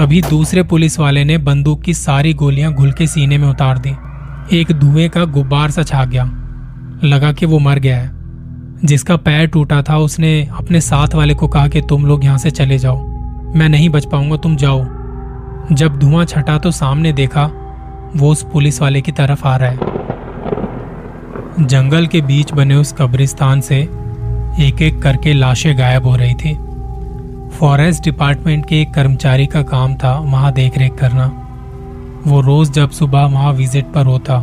तभी दूसरे पुलिस वाले ने बंदूक की सारी गोलियाँ घुल के सीने में उतार दी। एक धुएँ का गुब्बार सा छा गया। लगा कि वो मर गया है। जिसका पैर टूटा था, उसने अपने साथ वाले को कहा कि तुम लोग यहाँ से चले जाओ। मैं नहीं बच पाऊँगा, तुम जाओ। जब धुआँ छटा तो सामने देखा, वो उस पुलिस वाले की तरफ़ आ रहा है। जंगल के बीच बने उस कब्रिस्तान से एक एक करके लाशें गायब हो रही थी। फॉरेस्ट डिपार्टमेंट के एक कर्मचारी का काम था वहाँ देख रेख करना। वो रोज जब सुबह वहाँ विज़िट पर होता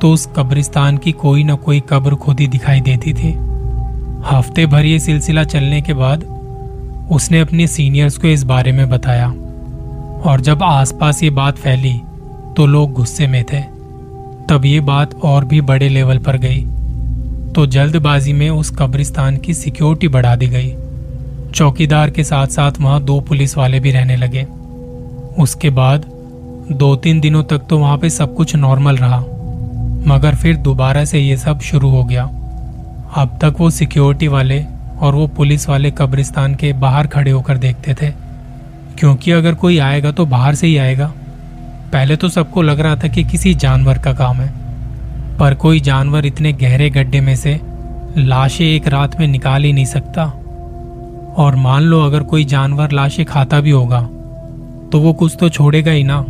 तो उस कब्रिस्तान की कोई ना कोई कब्र खुद ही दिखाई देती थी। हफ़्ते भर ये सिलसिला चलने के बाद उसने अपने सीनियर्स को इस बारे में बताया। और जब आसपास ये बात फैली तो लोग गुस्से में थे। तब ये बात और भी बड़े लेवल पर गई। तो जल्दबाजी में उस कब्रिस्तान की सिक्योरिटी बढ़ा दी गई। चौकीदार के साथ साथ वहाँ दो पुलिस वाले भी रहने लगे। उसके बाद दो तीन दिनों तक तो वहाँ पे सब कुछ नॉर्मल रहा, मगर फिर दोबारा से ये सब शुरू हो गया। अब तक वो सिक्योरिटी वाले और वो पुलिस वाले कब्रिस्तान के बाहर खड़े होकर देखते थे, क्योंकि अगर कोई आएगा तो बाहर से ही आएगा। पहले तो सबको लग रहा था कि किसी जानवर का काम है, पर कोई जानवर इतने गहरे गड्ढे में से लाशें एक रात में निकाल ही नहीं सकता। और मान लो अगर कोई जानवर लाशें खाता भी होगा तो वो कुछ तो छोड़ेगा ही ना,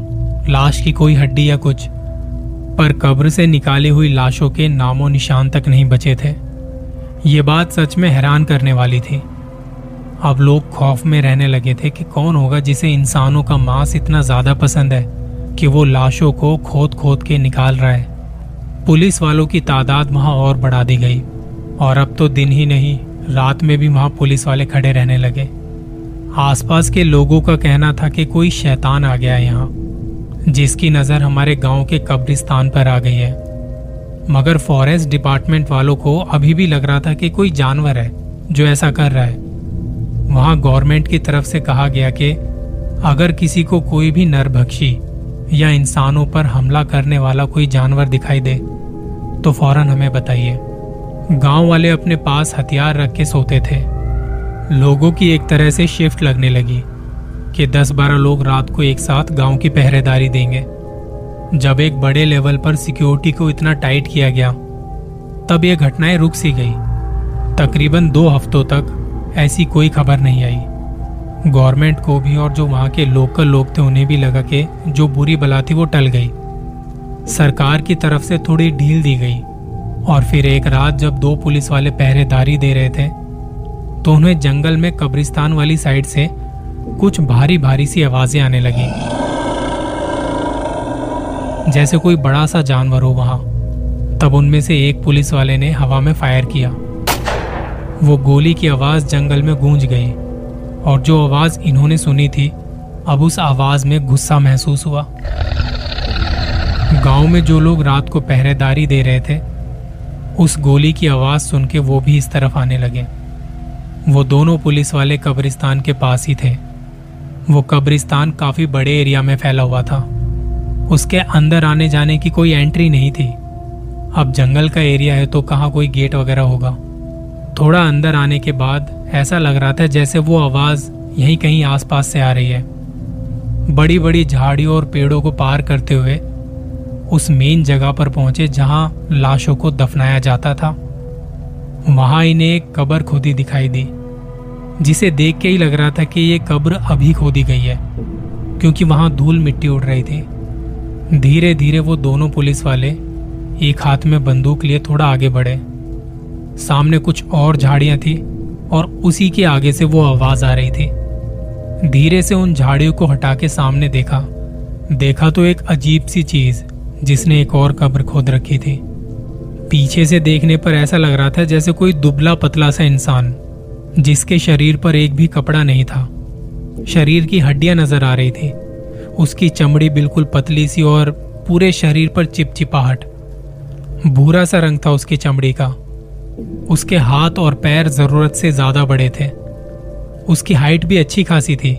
लाश की कोई हड्डी या कुछ। पर कब्र से निकाली हुई लाशों के नामो निशान तक नहीं बचे थे। ये बात सच में हैरान करने वाली थी। अब लोग खौफ में रहने लगे थे कि कौन होगा जिसे इंसानों का मांस इतना ज़्यादा पसंद है कि वो लाशों को खोद खोद के निकाल रहा है। पुलिस वालों की तादाद वहाँ और बढ़ा दी गई, और अब तो दिन ही नहीं रात में भी वहाँ पुलिस वाले खड़े रहने लगे। आसपास के लोगों का कहना था कि कोई शैतान आ गया यहाँ, जिसकी नज़र हमारे गाँव के कब्रिस्तान पर आ गई है। मगर फॉरेस्ट डिपार्टमेंट वालों को अभी भी लग रहा था कि कोई जानवर है जो ऐसा कर रहा है। वहाँ गवर्नमेंट की तरफ़ से कहा गया कि अगर किसी को कोई भी नरभक्षी या इंसानों पर हमला करने वाला कोई जानवर दिखाई दे तो फ़ौरन हमें बताइए। गाँव वाले अपने पास हथियार रख के सोते थे। लोगों की एक तरह से शिफ्ट लगने लगी कि 10-12 लोग रात को एक साथ गाँव की पहरेदारी देंगे। जब एक बड़े लेवल पर सिक्योरिटी को इतना टाइट किया गया, तब ये घटनाएँ रुक सी गई। तकरीबन दो हफ्तों तक ऐसी कोई खबर नहीं आई। गवर्नमेंट को भी और जो वहाँ के लोकल लोग थे, उन्हें भी लगा कि जो बुरी बला थी वो टल गई। सरकार की तरफ़ से थोड़ी ढील दी गई। और फिर एक रात जब दो पुलिस वाले पहरेदारी दे रहे थे तो उन्हें जंगल में कब्रिस्तान वाली साइड से कुछ भारी भारी सी आवाज़ें आने लगी। जैसे कोई बड़ा सा जानवर हो वहाँ, तब उनमें से एक पुलिस वाले ने हवा में फायर किया। वो गोली की आवाज़ जंगल में गूंज गई, और जो आवाज़ इन्होंने सुनी थी, अब उस आवाज़ में गुस्सा महसूस हुआ। गाँव में जो लोग रात को पहरेदारी दे रहे थे उस गोली की आवाज़ सुन के वो भी इस तरफ़ आने लगे। वो दोनों पुलिस वाले कब्रिस्तान के पास ही थे। वो कब्रिस्तान काफ़ी बड़े एरिया में फैला हुआ था। उसके अंदर आने जाने की कोई एंट्री नहीं थी। अब जंगल का एरिया है तो कहाँ कोई गेट वगैरह होगा? थोड़ा अंदर आने के बाद ऐसा लग रहा था जैसे वो आवाज़ यहीं कहीं आसपास से आ रही है। बड़ी बड़ी झाड़ियों और पेड़ों को पार करते हुए उस मेन जगह पर पहुँचे जहाँ लाशों को दफनाया जाता था। वहाँ इन्हें एक कब्र खोदी दिखाई दी, जिसे देख के ही लग रहा था कि ये कब्र अभी खोदी गई है, क्योंकि वहाँ धूल मिट्टी उड़ रही थी। धीरे धीरे वो दोनों पुलिस वाले एक हाथ में बंदूक लिए थोड़ा आगे बढ़े। सामने कुछ और झाड़ियाँ थी और उसी के आगे से वो आवाज़ आ रही थी। धीरे से उन झाड़ियों को हटा के सामने देखा। देखा तो एक अजीब सी चीज़ जिसने एक और कब्र खोद रखी थी। पीछे से देखने पर ऐसा लग रहा था जैसे कोई दुबला पतला सा इंसान, जिसके शरीर पर एक भी कपड़ा नहीं था। शरीर की हड्डियाँ नज़र आ रही थी। उसकी चमड़ी बिल्कुल पतली सी और पूरे शरीर पर चिपचिपाहट। भूरा सा रंग था उसकी चमड़ी का। उसके हाथ और पैर ज़रूरत से ज़्यादा बड़े थे। उसकी हाइट भी अच्छी खासी थी।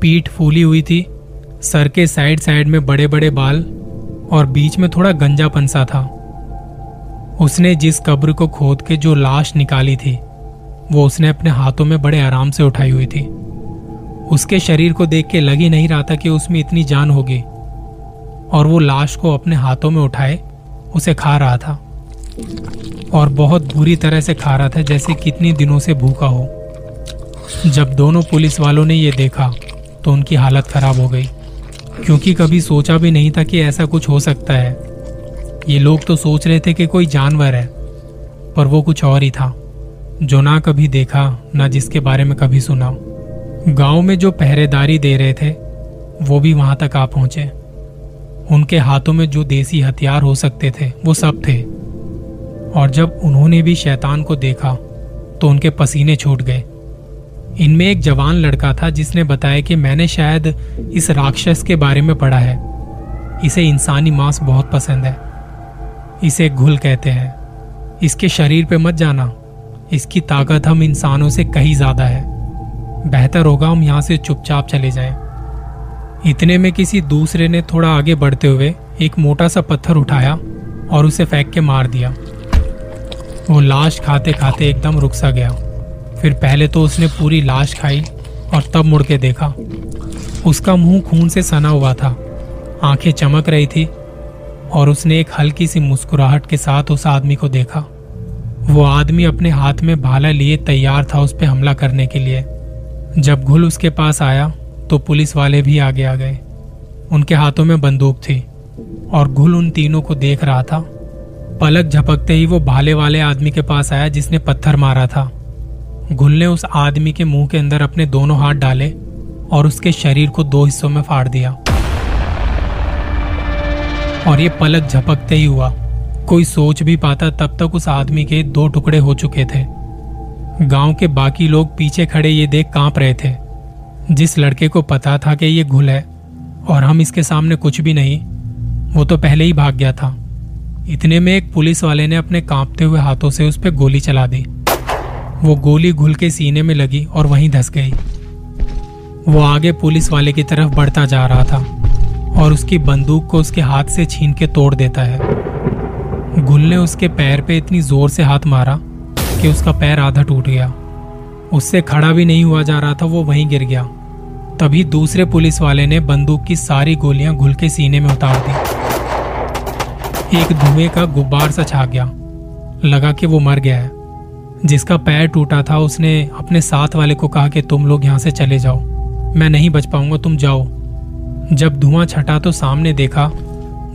पीठ फूली हुई थी। सर के साइड साइड में बड़े बड़े बाल और बीच में थोड़ा गंजापन सा था। उसने जिस कब्र को खोद के जो लाश निकाली थी, वो उसने अपने हाथों में बड़े आराम से उठाई हुई थी। उसके शरीर को देख के लग ही नहीं रहा था कि उसमें इतनी जान होगी। और वो लाश को अपने हाथों में उठाए, उसे खा रहा था। और बहुत बुरी तरह से खा रहा था, जैसे कितने दिनों से भूखा हो। जब दोनों पुलिस वालों ने ये देखा तो उनकी हालत खराब हो गई। क्योंकि कभी सोचा भी नहीं था कि ऐसा कुछ हो सकता है। ये लोग तो सोच रहे थे कि कोई जानवर है, पर वो कुछ और ही था, जो ना कभी देखा, ना जिसके बारे में कभी सुना। गाँव में जो पहरेदारी दे रहे थे, वो भी वहाँ तक आ पहुँचे। उनके हाथों में जो देसी हथियार हो सकते थे, वो सब थे। और जब उन्होंने भी शैतान को देखा तो उनके पसीने छूट गए। इनमें एक जवान लड़का था जिसने बताया कि मैंने शायद इस राक्षस के बारे में पढ़ा है। इसे इंसानी मांस बहुत पसंद है। इसे घुल कहते हैं। इसके शरीर पे मत जाना। इसकी ताकत हम इंसानों से कहीं ज़्यादा है। बेहतर होगा हम यहाँ से चुपचाप चले जाएँ। इतने में किसी दूसरे ने थोड़ा आगे बढ़ते हुए एक मोटा सा पत्थर उठाया और उसे फेंक के मार दिया। वो लाश खाते खाते एकदम रुक सा गया। फिर पहले तो उसने पूरी लाश खाई और तब मुड़ के देखा। उसका मुँह खून से सना हुआ था। आँखें चमक रही थी और उसने एक हल्की सी मुस्कुराहट के साथ उस आदमी को देखा। वो आदमी अपने हाथ में भाला लिए तैयार था उस पर हमला करने के लिए। जब घुल उसके पास आया तो पुलिस वाले भी आगे आ गए। उनके हाथों में बंदूक थी और घुल उन तीनों को देख रहा था। पलक झपकते ही वो भाले वाले आदमी के पास आया जिसने पत्थर मारा था। गुल ने उस आदमी के मुँह के अंदर अपने दोनों हाथ डाले और उसके शरीर को दो हिस्सों में फाड़ दिया। और ये पलक झपकते ही हुआ। कोई सोच भी पाता तब तक उस आदमी के दो टुकड़े हो चुके थे। गाँव के बाकी लोग पीछे खड़े ये देख काँप रहे थे। जिस लड़के को पता था कि ये घुल है और हम इसके सामने कुछ भी नहीं, वो तो पहले ही भाग गया था। इतने में एक पुलिस वाले ने अपने कांपते हुए हाथों से उस पर गोली चला दी। वो गोली घुल के सीने में लगी और वहीं धस गई। वो आगे पुलिस वाले की तरफ़ बढ़ता जा रहा था और उसकी बंदूक को उसके हाथ से छीन के तोड़ देता है। गुल ने उसके पैर पे इतनी ज़ोर से हाथ मारा कि उसका पैर आधा टूट गया। उससे खड़ा भी नहीं हुआ जा रहा था, वो वहीं गिर गया। तभी दूसरे पुलिस वाले ने बंदूक की सारी गोलियाँ घुल के सीने में उतार दी। एक धुएँ का गुब्बार सा छा गया। लगा कि वो मर गया है। जिसका पैर टूटा था, उसने अपने साथ वाले को कहा कि तुम लोग यहाँ से चले जाओ। मैं नहीं बच पाऊँगा, तुम जाओ। जब धुआँ छटा तो सामने देखा,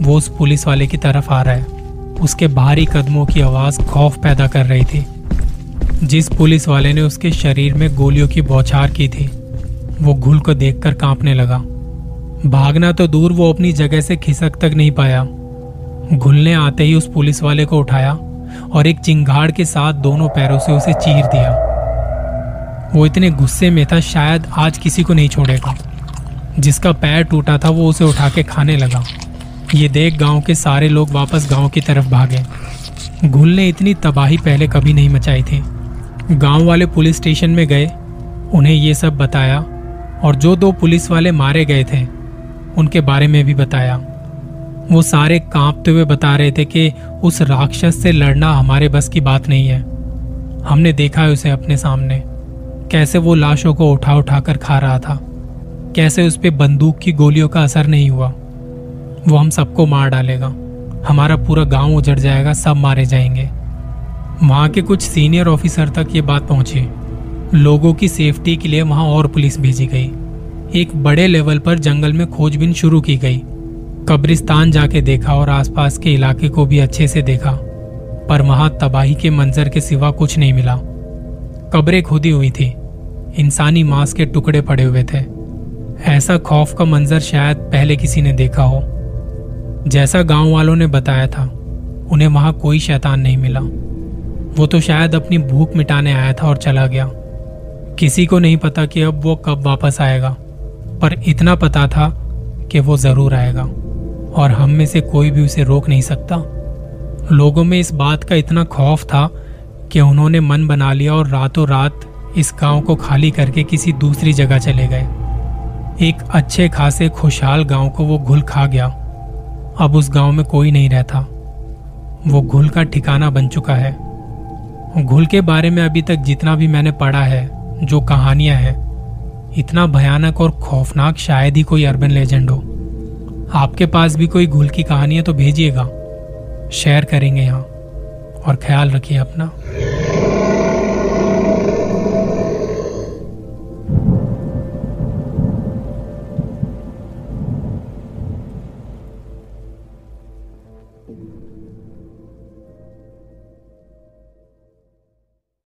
वो उस पुलिस वाले की तरफ़ आ रहा है। उसके भारी कदमों की आवाज़ खौफ पैदा कर रही थी। जिस पुलिस वाले ने उसके शरीर में गोलियों की बौछार की थी, वो घुल को देखकर कांपने लगा। भागना तो दूर, वो अपनी जगह से खिसक तक नहीं पाया। घुलने आते ही उस पुलिस वाले को उठाया। और एक चिंगाड़ के साथ दोनों पैरों से उसे चीर दिया। वो इतने गुस्से में था, शायद आज किसी को नहीं छोड़ेगा। जिसका पैर टूटा था, वो उसे उठा के खाने लगा। ये देख गाँव के सारे लोग वापस गाँव की तरफ़ भागे। घुल ने इतनी तबाही पहले कभी नहीं मचाई थी। गाँव वाले पुलिस स्टेशन में गए, उन्हें ये सब बताया, और जो दो पुलिस वाले मारे गए थे, उनके बारे में भी बताया। वो सारे कांपते हुए बता रहे थे कि उस राक्षस से लड़ना हमारे बस की बात नहीं है। हमने देखा है उसे अपने सामने। कैसे वो लाशों को उठा उठा कर खा रहा था। कैसे उस पर बंदूक की गोलियों का असर नहीं हुआ। वो हम सबको मार डालेगा। हमारा पूरा गाँव उजड़ जाएगा, सब मारे जाएँगे। वहाँ के कुछ सीनियर ऑफिसर तक ये बात पहुँची। लोगों की सेफ्टी के लिए वहाँ और पुलिस भेजी गई। एक बड़े लेवल पर जंगल में खोजबीन शुरू की गई। कब्रिस्तान जाके देखा और आसपास के इलाके को भी अच्छे से देखा, पर वहाँ तबाही के मंजर के सिवा कुछ नहीं मिला। कब्रें खुदी हुई थी। इंसानी मांस के टुकड़े पड़े हुए थे। ऐसा खौफ का मंजर शायद पहले किसी ने देखा हो। जैसा गाँव वालों ने बताया था, उन्हें वहाँ कोई शैतान नहीं मिला। वो तो शायद अपनी भूख मिटाने आया था और चला गया। किसी को नहीं पता कि अब वो कब वापस आएगा, पर इतना पता था कि वो ज़रूर आएगा। और हम में से कोई भी उसे रोक नहीं सकता। लोगों में इस बात का इतना खौफ था कि उन्होंने मन बना लिया और रातों रात इस गाँव को खाली करके किसी दूसरी जगह चले गए। एक अच्छे खासे खुशहाल गाँव को वो घुल खा गया। अब उस गाँव में कोई नहीं रहता। वो घुल का ठिकाना बन चुका है। घुल के बारे में अभी तक जितना भी मैंने पढ़ा है, जो कहानियाँ हैं, इतना भयानक और खौफनाक शायद ही कोई अर्बन लेजेंड हो। आपके पास भी कोई घुल की कहानी है तो भेजिएगा। शेयर करेंगे यहाँ और ख्याल रखिए अपना।